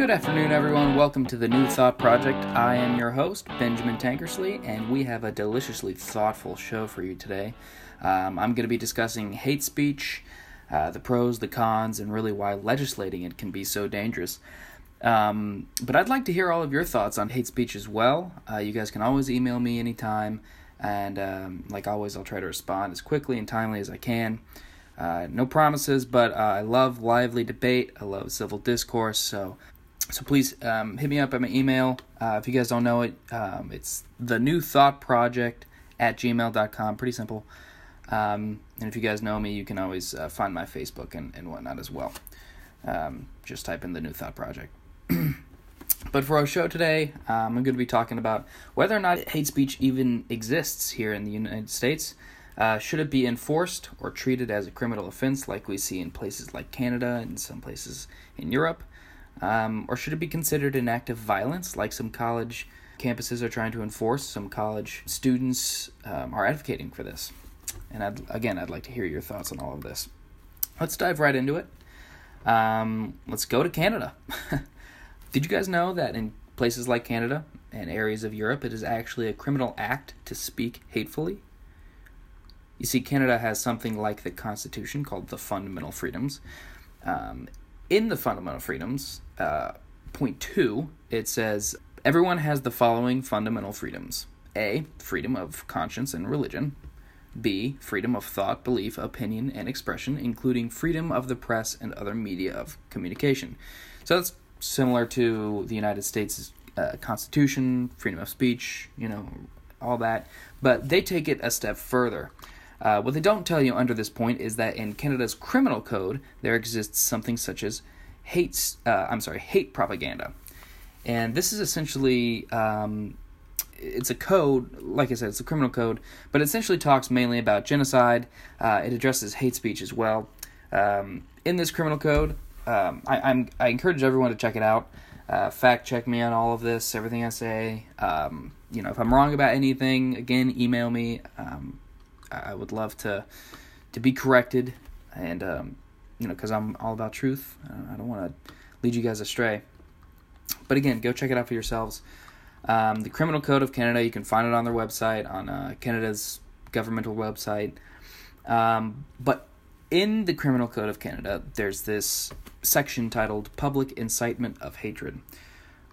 Good afternoon, everyone. Welcome to the New Thought Project. I am your host, Benjamin Tankersley, and we have a deliciously thoughtful show for you today. Um, I'm going to be discussing hate speech, uh, the pros, the cons, and really why legislating it can be so dangerous. Um, but I'd like to hear all of your thoughts on hate speech as well. Uh, you guys can always email me anytime, and um, like always, I'll try to respond as quickly and timely as I can. Uh, no promises, but uh, I love lively debate. I love civil discourse. So, so please um, hit me up at my email. Uh, if you guys don't know it, um, it's the New Thought Project at gmail.com. Pretty simple. Um, and if you guys know me, you can always uh, find my Facebook and, and whatnot as well. Um, just type in the New Thought Project. but for our show today, um, I'm going to be talking about whether or not hate speech even exists here in the United States. Uh, should it be enforced or treated as a criminal offense like we see in places like Canada and some places in Europe? Um, or should it be considered an act of violence like some college campuses are trying to enforce? Some college students um, are advocating for this. And I'd, again, I'd like to hear your thoughts on all of this. Let's dive right into it. Um, let's go to Canada. Did you guys know that in places like Canada and areas of Europe, it is actually a criminal act to speak hatefully? You see, Canada has something like the Constitution called the Fundamental Freedoms. Um, in the Fundamental Freedoms, uh, point two, it says everyone has the following fundamental freedoms A, freedom of conscience and religion. B, freedom of thought, belief, opinion, and expression, including freedom of the press and other media of communication. So that's similar to the United States uh, Constitution, freedom of speech, you know, all that. But they take it a step further. Uh, what they don't tell you under this point is that in Canada's criminal code there exists something such as hate. Uh, I'm sorry, hate propaganda, and this is essentially um, it's a code. Like I said, it's a criminal code, but essentially talks mainly about genocide. Uh, it addresses hate speech as well. Um, in this criminal code, um, I, am I encourage everyone to check it out. Uh, fact check me on all of this, everything I say. Um, you know, if I'm wrong about anything, again, email me. Um, I would love to to be corrected, and um, you know, because I'm all about truth. I don't want to lead you guys astray. But again, go check it out for yourselves. Um, the Criminal Code of Canada, you can find it on their website, on uh, Canada's governmental website. Um, but in the Criminal Code of Canada, there's this section titled Public Incitement of Hatred.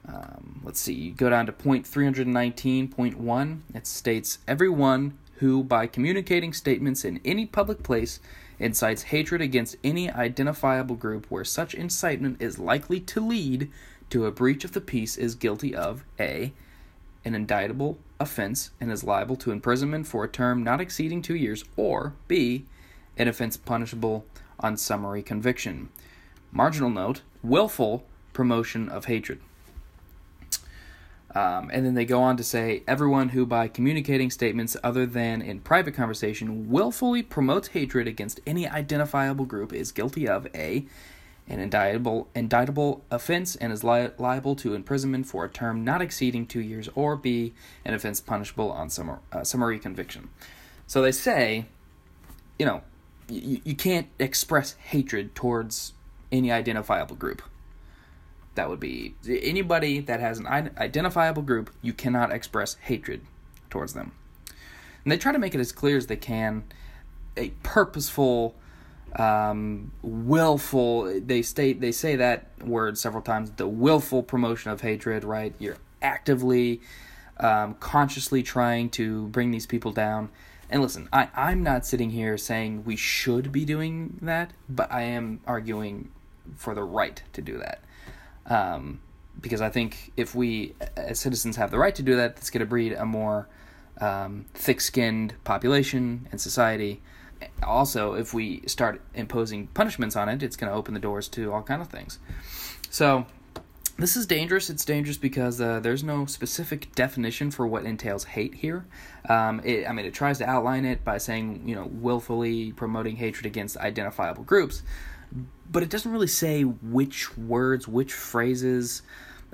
Um, let's see, you go down to point 319.1. It states Everyone who, by communicating statements in any public place, incites hatred against any identifiable group where such incitement is likely to lead to a breach of the peace is guilty of a an indictable offense and is liable to imprisonment for a term not exceeding 2 years or b an offense punishable on summary conviction. Marginal note willful promotion of hatred um, and then they go on to say everyone who, by communicating statements other than in private conversation, willfully promotes hatred against any identifiable group is guilty of a an indictable indictable offense and is li- liable to imprisonment for a term not exceeding two years, or b an offense punishable on summary, uh, summary conviction. So they say, you know, you, you can't express hatred towards any identifiable group that would be anybody that has an identifiable group, you cannot express hatred towards them. And they try to make it as clear as they can a purposeful um, willful they state they say that word several times the willful promotion of hatred right? You're actively um, consciously trying to bring these people down. And listen I, i'm not sitting here saying we should be doing that but i am arguing for the right to do that um, because I think if we as citizens have the right to do that, it's going to breed a more um, thick-skinned population and society. Also, if we start imposing punishments on it, it's going to open the doors to all kind of things. So this is dangerous. It's dangerous because uh, there's no specific definition for what entails hate here. Um, it, I mean, it tries to outline it by saying, you know, willfully promoting hatred against identifiable groups but it doesn't really say which words, which phrases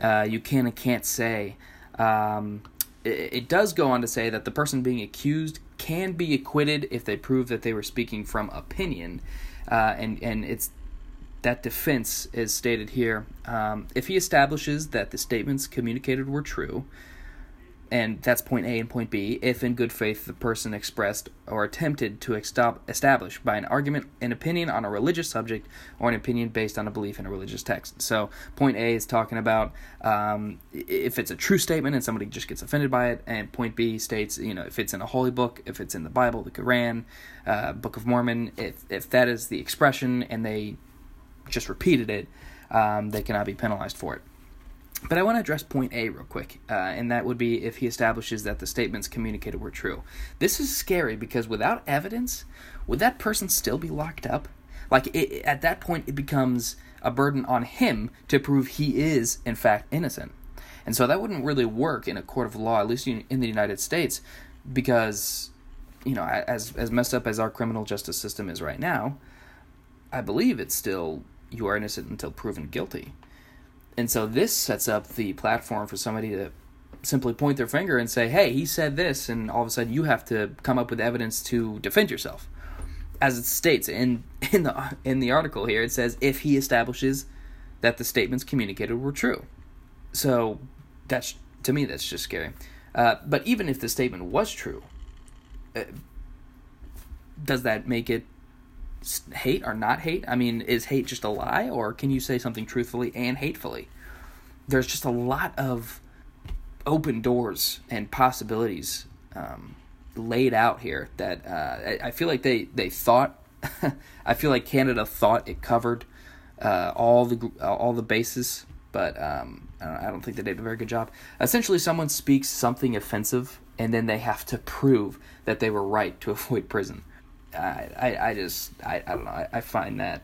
uh, you can and can't say. Um, it, it does go on to say that the person being accused can be acquitted if they prove that they were speaking from opinion, uh, and and it's that defense is stated here. Um, if he establishes that the statements communicated were true, and that's point A and point B, if in good faith the person expressed or attempted to establish by an argument an opinion on a religious subject or an opinion based on a belief in a religious text. So, point A is talking about um, if it's a true statement and somebody just gets offended by it, and point B states, you know, if it's in a holy book, if it's in the Bible, the Quran, uh, Book of Mormon, if, if that is the expression and they just repeated it, um, they cannot be penalized for it. But I want to address point A real quick, uh, and that would be if he establishes that the statements communicated were true. This is scary because without evidence, would that person still be locked up? Like, it, at that point, it becomes a burden on him to prove he is, in fact, innocent. And so that wouldn't really work in a court of law, at least in the United States, because, you know, as, as messed up as our criminal justice system is right now, I believe it's still you are innocent until proven guilty. And so this sets up the platform for somebody to simply point their finger and say, "Hey, he said this," and all of a sudden you have to come up with evidence to defend yourself. As it states in in the in the article here, it says if he establishes that the statements communicated were true. So that's to me that's just scary. Uh, but even if the statement was true, uh, does that make it hate or not hate? I mean, is hate just a lie, or can you say something truthfully and hatefully? There's just a lot of open doors and possibilities um, laid out here that uh, I, I, feel like they they thought. I feel like Canada thought it covered uh, all the all the bases, but um, I, don't, I don't think they did a very good job. Essentially, someone speaks something offensive, and then they have to prove that they were right to avoid prison. I, I, I just, I, I don't know. I, I find that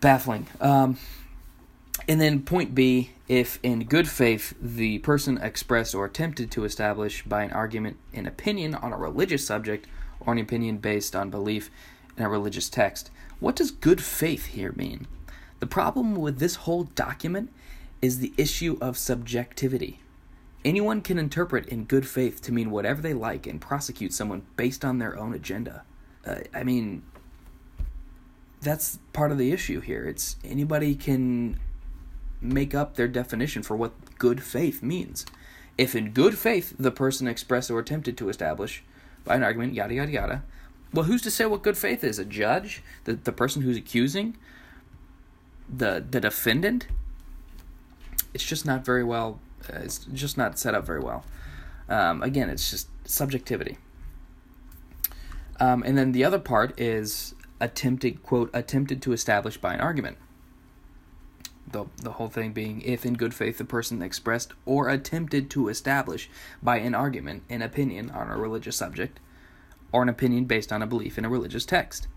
baffling. Um, and then point B, if in good faith the person expressed or attempted to establish by an argument an opinion on a religious subject or an opinion based on belief in a religious text. What does good faith here mean? The problem with this whole document is the issue of subjectivity. Anyone can interpret in good faith to mean whatever they like and prosecute someone based on their own agenda uh, I mean, that's part of the issue here. It's anybody can make up their definition for what good faith means. If in good faith the person expressed or attempted to establish by an argument, yada yada yada, well, who's to say what good faith is? A judge, the the person who's accusing, the the defendant. It's just not very well. Uh, it's just not set up very well. Um, again, it's just subjectivity. Um, and then the other part is attempted quote attempted to establish by an argument. The the whole thing being if in good faith the person expressed or attempted to establish by an argument an opinion on a religious subject, or an opinion based on a belief in a religious text.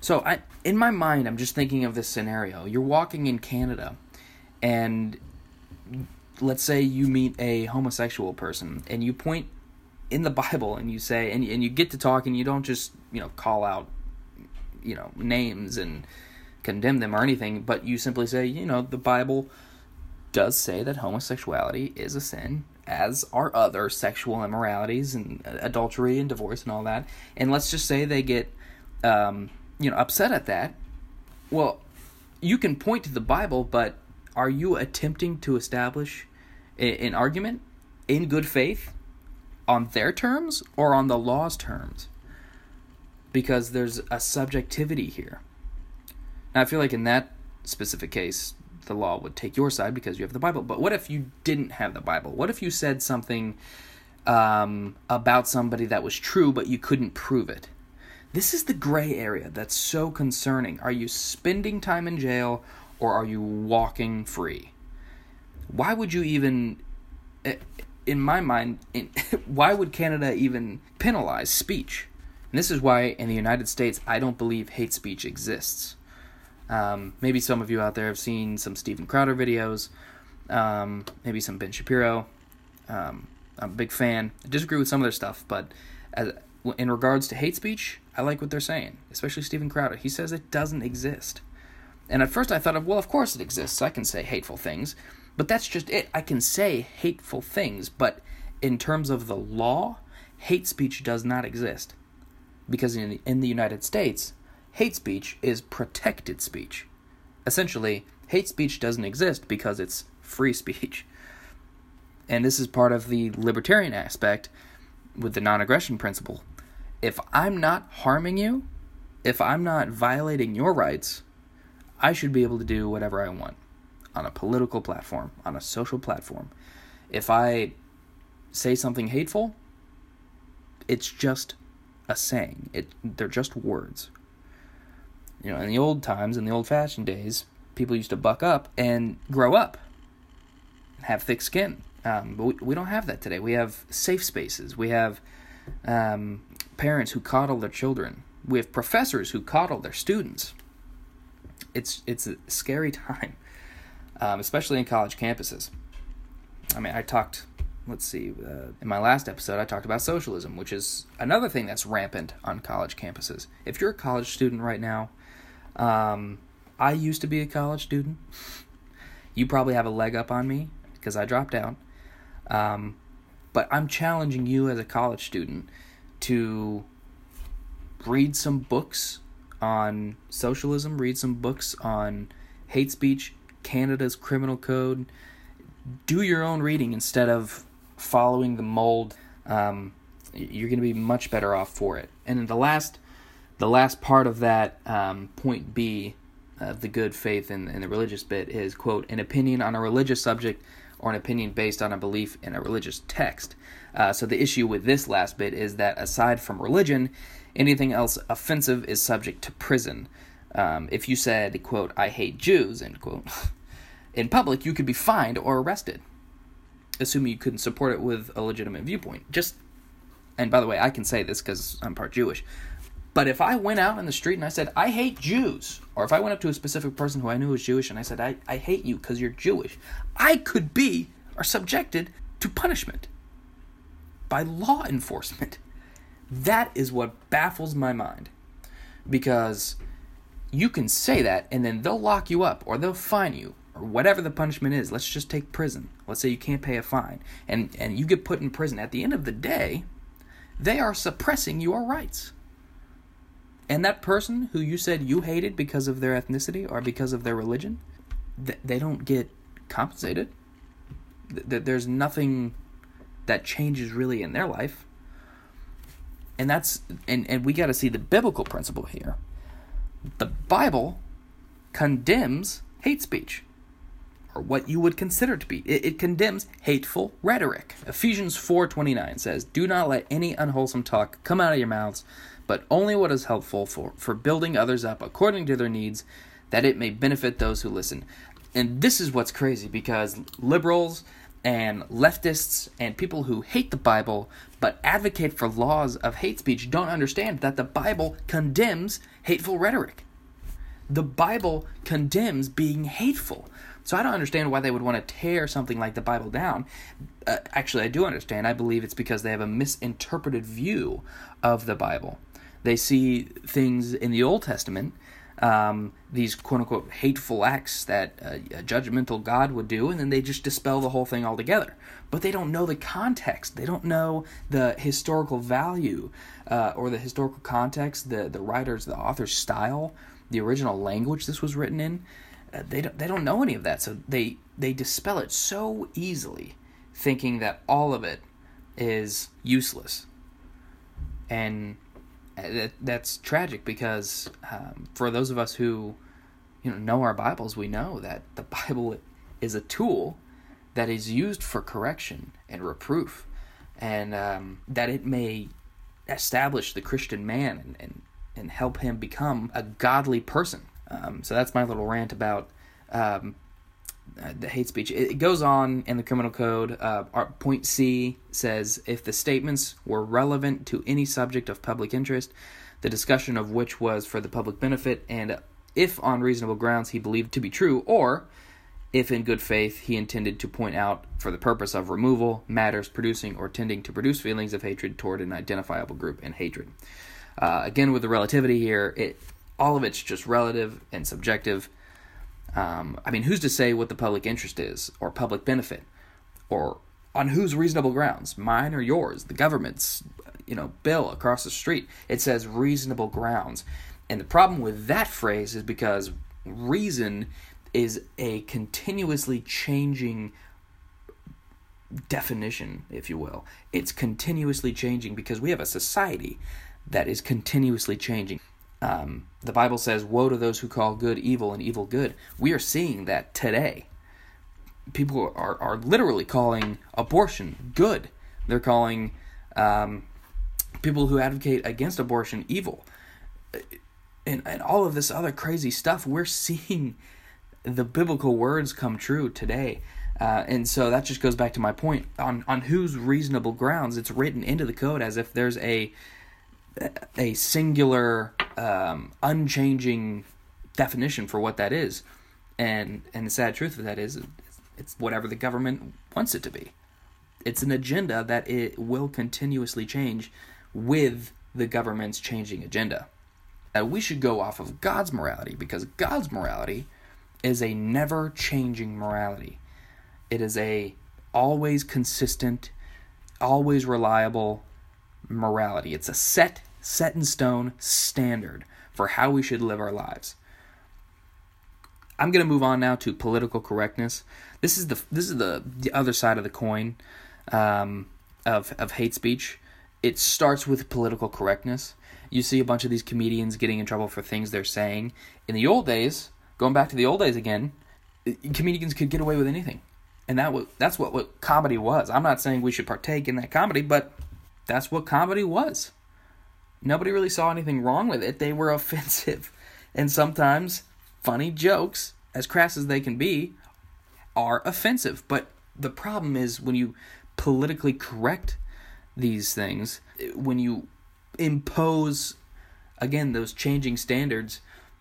So I in my mind I'm just thinking of this scenario. You're walking in Canada and let's say you meet a homosexual person and you point in the Bible and you say and and you get to talk and you don't just you know call out you know names and condemn them or anything, but you simply say you know the Bible does say that homosexuality is a sin as are other sexual immoralities and adultery and divorce and all that. And let's just say they get um, you know upset at that. Well you can point to the bible but are you attempting to establish an argument in good faith on their terms or on the law's terms because there's a subjectivity here. Now, I feel like in that specific case, the law would take your side because you have the Bible. But what if you didn't have the Bible? What if you said something um, about somebody that was true, but you couldn't prove it? This is the gray area that's so concerning. Are you spending time in jail or are you walking free? Why would you even eh, in my mind, in, why would Canada even penalize speech? And this is why in the United States, I don't believe hate speech exists. Um, maybe some of you out there have seen some Steven Crowder videos, um, maybe some Ben Shapiro. Um, I'm a big fan. I disagree with some of their stuff, but as, in regards to hate speech, I like what they're saying, especially Steven Crowder. He says it doesn't exist. And at first I thought of, well, of course it exists. I can say hateful things. But that's just it. I can say hateful things, but in terms of the law, hate speech does not exist. Because in the, in the United States, hate speech is protected speech. Essentially, hate speech doesn't exist because it's free speech. And this is part of the libertarian aspect with the non aggression principle. If I'm not harming you, if I'm not violating your rights, I should be able to do whatever I want on a political platform, on a social platform. If I say something hateful, it's just a saying. It they're just words. You know, in the old times, in the old fashioned days, people used to buck up and grow up, have thick skin. Um, but we, we don't have that today. We have safe spaces. We have um, parents who coddle their children. We have professors who coddle their students. It's it's a scary time, um, especially in college campuses. I mean, I talked. Let's see. Uh, in my last episode, I talked about socialism, which is another thing that's rampant on college campuses. If you're a college student right now, um, I used to be a college student. You probably have a leg up on me because I dropped out. Um, but I'm challenging you as a college student to read some books on socialism, read some books on hate speech, Canada's criminal code. Do your own reading instead of following the mold. Um, you're going to be much better off for it. And the last, the last part of that um, point B of the good faith in, in the religious bit is quote an opinion on a religious subject or an opinion based on a belief in a religious text. Uh, so the issue with this last bit is that aside from religion, anything else offensive is subject to prison. Um, if you said, quote, I hate Jews, end quote, in public, you could be fined or arrested, assuming you couldn't support it with a legitimate viewpoint. Just, and by the way, I can say this because I'm part Jewish. But if I went out in the street and I said, I hate Jews, or if I went up to a specific person who I knew was Jewish and I said, I, I hate you because you're Jewish, I could be or subjected to punishment by law enforcement. That is what baffles my mind. Because you can say that and then they'll lock you up or they'll fine you or whatever the punishment is. Let's just take prison. Let's say you can't pay a fine and, and you get put in prison. At the end of the day, they are suppressing your rights. And that person who you said you hated because of their ethnicity or because of their religion, they don't get compensated. There's nothing that changes really in their life. And that's and, and we got to see the biblical principle here. The Bible condemns hate speech or what you would consider to be. It, it, condemns hateful rhetoric. Ephesians 4:29 says, "Do not let any unwholesome talk come out of your mouths, but only what is helpful for, for building others up according to their needs, that it may benefit those who listen. And this is what's crazy because liberals and leftists and people who hate the Bible but advocate for laws of hate speech don't understand that the Bible condemns hateful rhetoric. The Bible condemns being hateful. So I don't understand why they would want to tear something like the Bible down. Uh, actually, I do understand. I believe it's because they have a misinterpreted view of the Bible. They see things in the Old Testament, um, these quote unquote hateful acts that a, a judgmental God would do, and then they just dispel the whole thing altogether. But they don't know the context. They don't know the historical value uh, or the historical context, the the writer's, the author's style, the original language this was written in. Uh, they don't they don't know any of that, so they they dispel it so easily, thinking that all of it is useless. And that, that's tragic because um, for those of us who you know know our Bibles, we know that the Bible is a tool that is used for correction and reproof, and um, that it may establish the Christian man and, and, and help him become a godly person. Um, so that's my little rant about um, uh, the hate speech. It, goes on in the criminal code. Uh, point C says if the statements were relevant to any subject of public interest, the discussion of which was for the public benefit, and if on reasonable grounds he believed to be true, or if in good faith he intended to point out for the purpose of removal matters producing or tending to produce feelings of hatred toward an identifiable group and hatred. Uh, again, with the relativity here, it all of it's just relative and subjective. Um, I mean, who's to say what the public interest is, or public benefit, or on whose reasonable grounds, mine or yours, the government's, you know, bill across the street. It says reasonable grounds. And the problem with that phrase is because reason is a continuously changing definition, if you will. It's continuously changing because we have a society that is continuously changing. Um, the Bible says, Woe to those who call good evil and evil good. We are seeing that today. People are, are literally calling abortion good. They're calling um, people who advocate against abortion evil. And, and all of this other crazy stuff, we're seeing the biblical words come true today. Uh, and so that just goes back to my point on on whose reasonable grounds it's written into the code as if there's a a singular um, unchanging definition for what that is. And and the sad truth of that is it's whatever the government wants it to be. It's an agenda that it will continuously change with the government's changing agenda. Uh, we should go off of god's morality because god's morality is a never changing morality. It is a always consistent, always reliable morality. It's a set, set in stone standard for how we should live our lives. I'm going to move on now to political correctness. This is the this is the the other side of the coin um, of of hate speech. It starts with political correctness. You see a bunch of these comedians getting in trouble for things they're saying. In the old days, going back to the old days again, comedians could get away with anything and that was that's what, what comedy was. I'm not saying we should partake in that comedy, but that's what comedy was. Nobody really saw anything wrong with it. They were offensive. And sometimes funny jokes, as crass as they can be, are offensive. But the problem is when you politically correct these things, when you impose, again, those changing standards,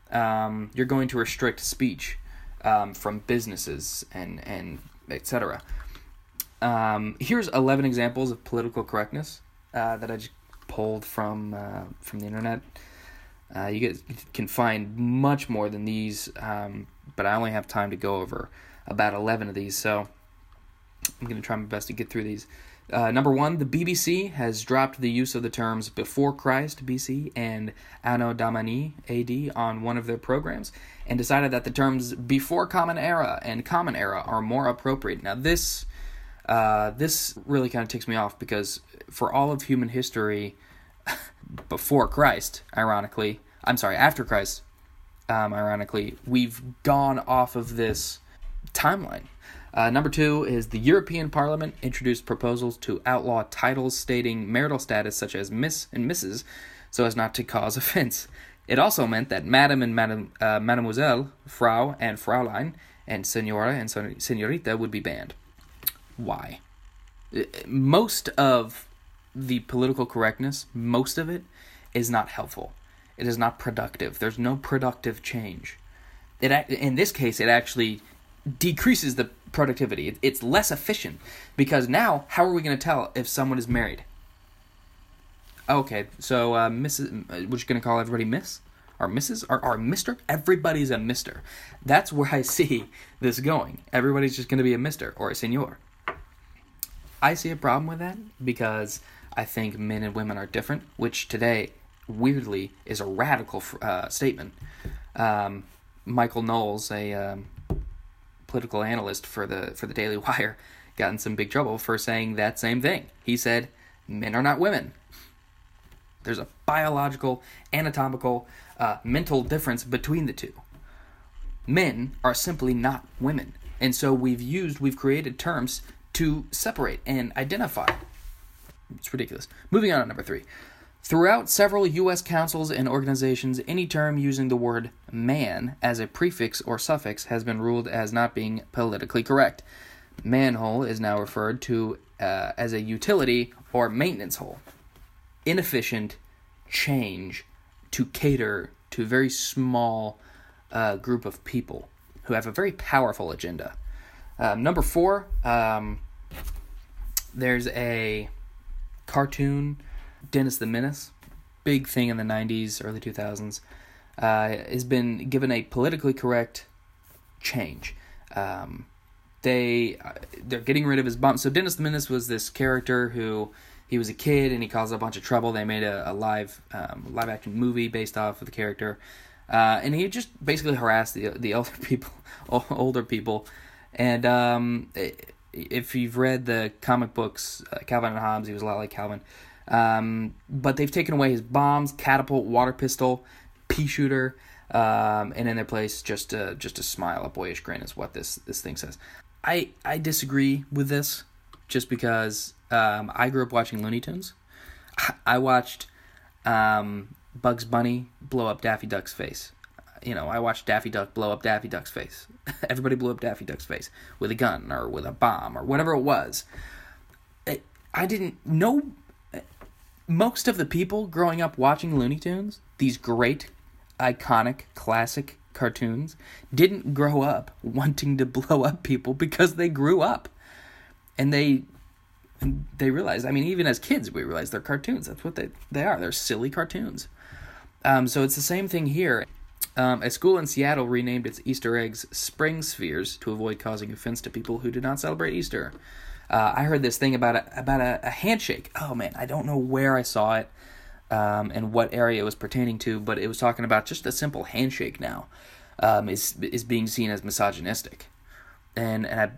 um, you're going to restrict speech um, from businesses and, and etc. Um, here's 11 examples of political correctness uh, that I just pulled from uh, from the internet. Uh, you can find much more than these, um, but I only have time to go over about 11 of these, so I'm going to try my best to get through these. Uh, number one, the BBC has dropped the use of the terms before Christ BC and Anno Domini AD on one of their programs and decided that the terms before Common Era and Common Era are more appropriate. Now, this uh, this really kind of ticks me off because for all of human history, before Christ, ironically, I'm sorry, after Christ, um, ironically, we've gone off of this timeline. Uh, number two is the European Parliament introduced proposals to outlaw titles stating marital status such as Miss and Mrs. so as not to cause offense. It also meant that Madam and Madam, uh, Mademoiselle, Frau and Fraulein, and Senora and Senorita would be banned. Why? Uh, most of the political correctness, most of it, is not helpful. It is not productive. There's no productive change. It in this case, it actually decreases the productivity. It's less efficient because now, how are we going to tell if someone is married? Okay, so uh, Mrs. We're just going to call everybody Miss or Mrs. or, or Mister. Everybody's a Mister. That's where I see this going. Everybody's just going to be a Mister or a Senor. I see a problem with that because I think men and women are different, which today, weirdly, is a radical uh, statement. Um, Michael Knowles, a um, political analyst for the for the Daily Wire got in some big trouble for saying that same thing. He said men are not women. There's a biological, anatomical, uh, mental difference between the two. Men are simply not women, and so we've used, we've created terms to separate and identify. It's ridiculous. Moving on to number three. Throughout several U.S. councils and organizations, any term using the word man as a prefix or suffix has been ruled as not being politically correct. Manhole is now referred to uh, as a utility or maintenance hole. Inefficient change to cater to a very small uh, group of people who have a very powerful agenda. Um, number four, um, there's a cartoon Dennis the Menace, big thing in the 90s, early 2000s, uh, has been given a politically correct change. Um, they uh, they're getting rid of his bump. So Dennis the Menace was this character who he was a kid and he caused a bunch of trouble. They made a, a live um, live action movie based off of the character, uh, and he just basically harassed the the older people, older people, and um, if you've read the comic books, uh, Calvin and Hobbes, he was a lot like Calvin. Um, but they've taken away his bombs, catapult, water pistol, pea shooter, um, and in their place, just a, just a smile, a boyish grin is what this this thing says. I I disagree with this, just because um, I grew up watching Looney Tunes. I watched um, Bugs Bunny blow up Daffy Duck's face. You know, I watched Daffy Duck blow up Daffy Duck's face. Everybody blew up Daffy Duck's face with a gun or with a bomb or whatever it was. I didn't know most of the people growing up watching Looney Tunes, these great, iconic, classic cartoons, didn't grow up wanting to blow up people because they grew up. And they they realized, I mean, even as kids, we realized they're cartoons. That's what they, they are. They're silly cartoons. Um, so it's the same thing here. Um, a school in Seattle renamed its Easter eggs Spring Spheres to avoid causing offense to people who did not celebrate Easter. Uh, I heard this thing about a, about a, a, handshake. Oh man, I don't know where I saw it um, and what area it was pertaining to, but it was talking about just a simple handshake now um, is is being seen as misogynistic, and and I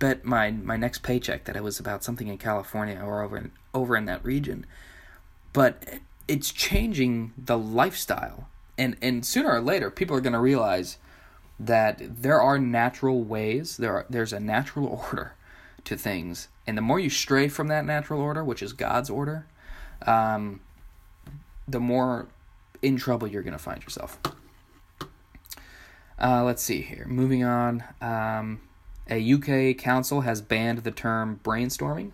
bet my my next paycheck that it was about something in California or over in, over in that region, but it's changing the lifestyle, and and sooner or later people are going to realize that there are natural ways there are there's a natural order to things. And the more you stray from that natural order, which is God's order, um, the more in trouble you're going to find yourself. Uh, let's see here. Moving on. Um, a UK council has banned the term brainstorming,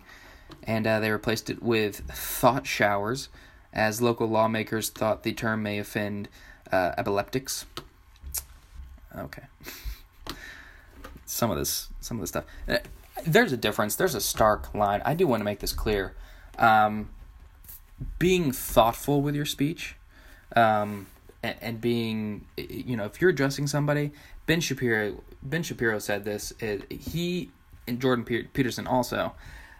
and uh, they replaced it with thought showers, as local lawmakers thought the term may offend uh, epileptics. Okay. some of this, some of this stuff. Uh, there's a difference. There's a stark line. I do want to make this clear. Um, being thoughtful with your speech, um, and, and, being, you know, if you're addressing somebody, Ben Shapiro, Ben Shapiro said this. He and Jordan Peterson also.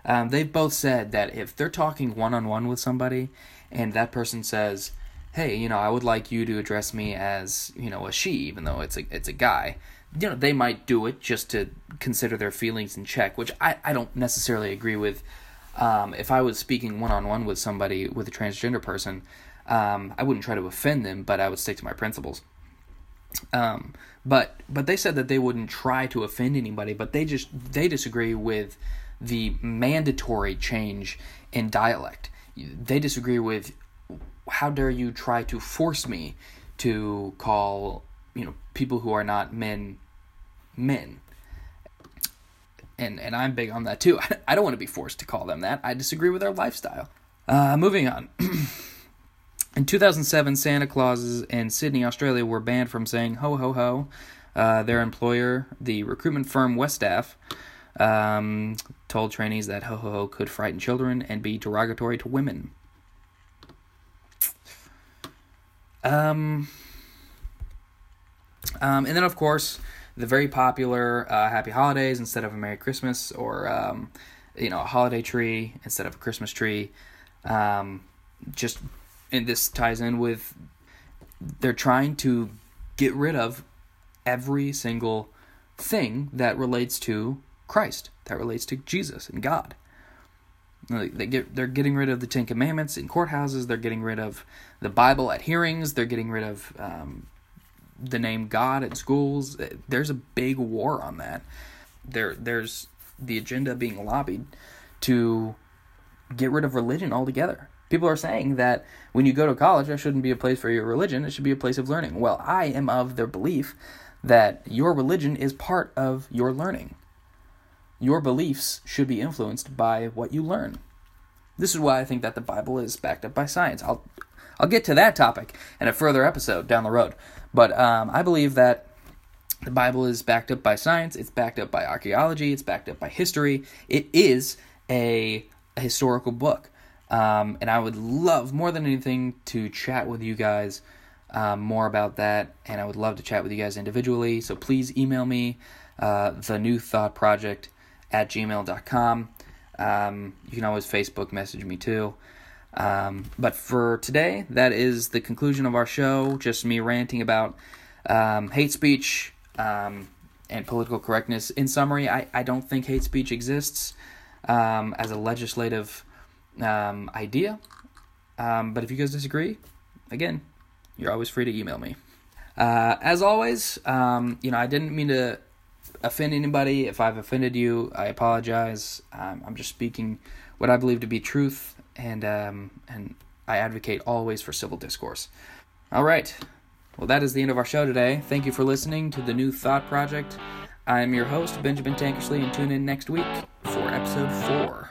Um, they've both said that if they're talking one on one with somebody, and that person says, "Hey, you know, I would like you to address me as, you know, a she, even though it's a it's a guy," you know, they might do it just to consider their feelings in check, which I, I don't necessarily agree with. Um, if I was speaking one on one with somebody, with a transgender person, um, I wouldn't try to offend them, but I would stick to my principles. Um, but but they said that they wouldn't try to offend anybody, but they just they disagree with the mandatory change in dialect. They disagree with how dare you try to force me to call you know people who are not men men. And and I'm big on that too. I don't want to be forced to call them that. I disagree with their lifestyle. Uh, moving on. in 2007, Santa Clauses in Sydney, Australia, were banned from saying "ho ho ho." Uh, their employer, the recruitment firm Westaff, um, told trainees that "ho ho ho" could frighten children and be derogatory to women. Um, um, and then, of course, the very popular uh, Happy Holidays instead of a Merry Christmas, or um, you know, a holiday tree instead of a Christmas tree. Um, just and this ties in with they're trying to get rid of every single thing that relates to Christ, that relates to Jesus and God. They get they're getting rid of the Ten Commandments in courthouses. They're getting rid of the Bible at hearings. They're getting rid of um, the name God at schools. There's a big war on that. There, there's the agenda being lobbied to get rid of religion altogether. People are saying that when you go to college, that shouldn't be a place for your religion. It should be a place of learning. Well, I am of the belief that your religion is part of your learning. Your beliefs should be influenced by what you learn. This is why I think that the Bible is backed up by science. I'll I'll get to that topic in a further episode down the road. But um, I believe that the Bible is backed up by science, it's backed up by archaeology, it's backed up by history. It is a, a historical book. Um, and I would love more than anything to chat with you guys um, more about that. And I would love to chat with you guys individually. So please email me, uh, the new thought project at gmail.com. Um, you can always Facebook message me too. Um, but for today, that is the conclusion of our show. Just me ranting about um, hate speech um, and political correctness. In summary, I, I don't think hate speech exists um, as a legislative um, idea. Um, but if you guys disagree, again, you're always free to email me. Uh, as always, you know, I didn't mean to offend anybody. If I've offended you, I apologize. Um, I'm just speaking what I believe to be truth, and um, and I advocate always for civil discourse. All right. Well, that is the end of our show today. Thank you for listening to the New Thought Project. I am your host, Benjamin Tankersley, and tune in next week for episode four.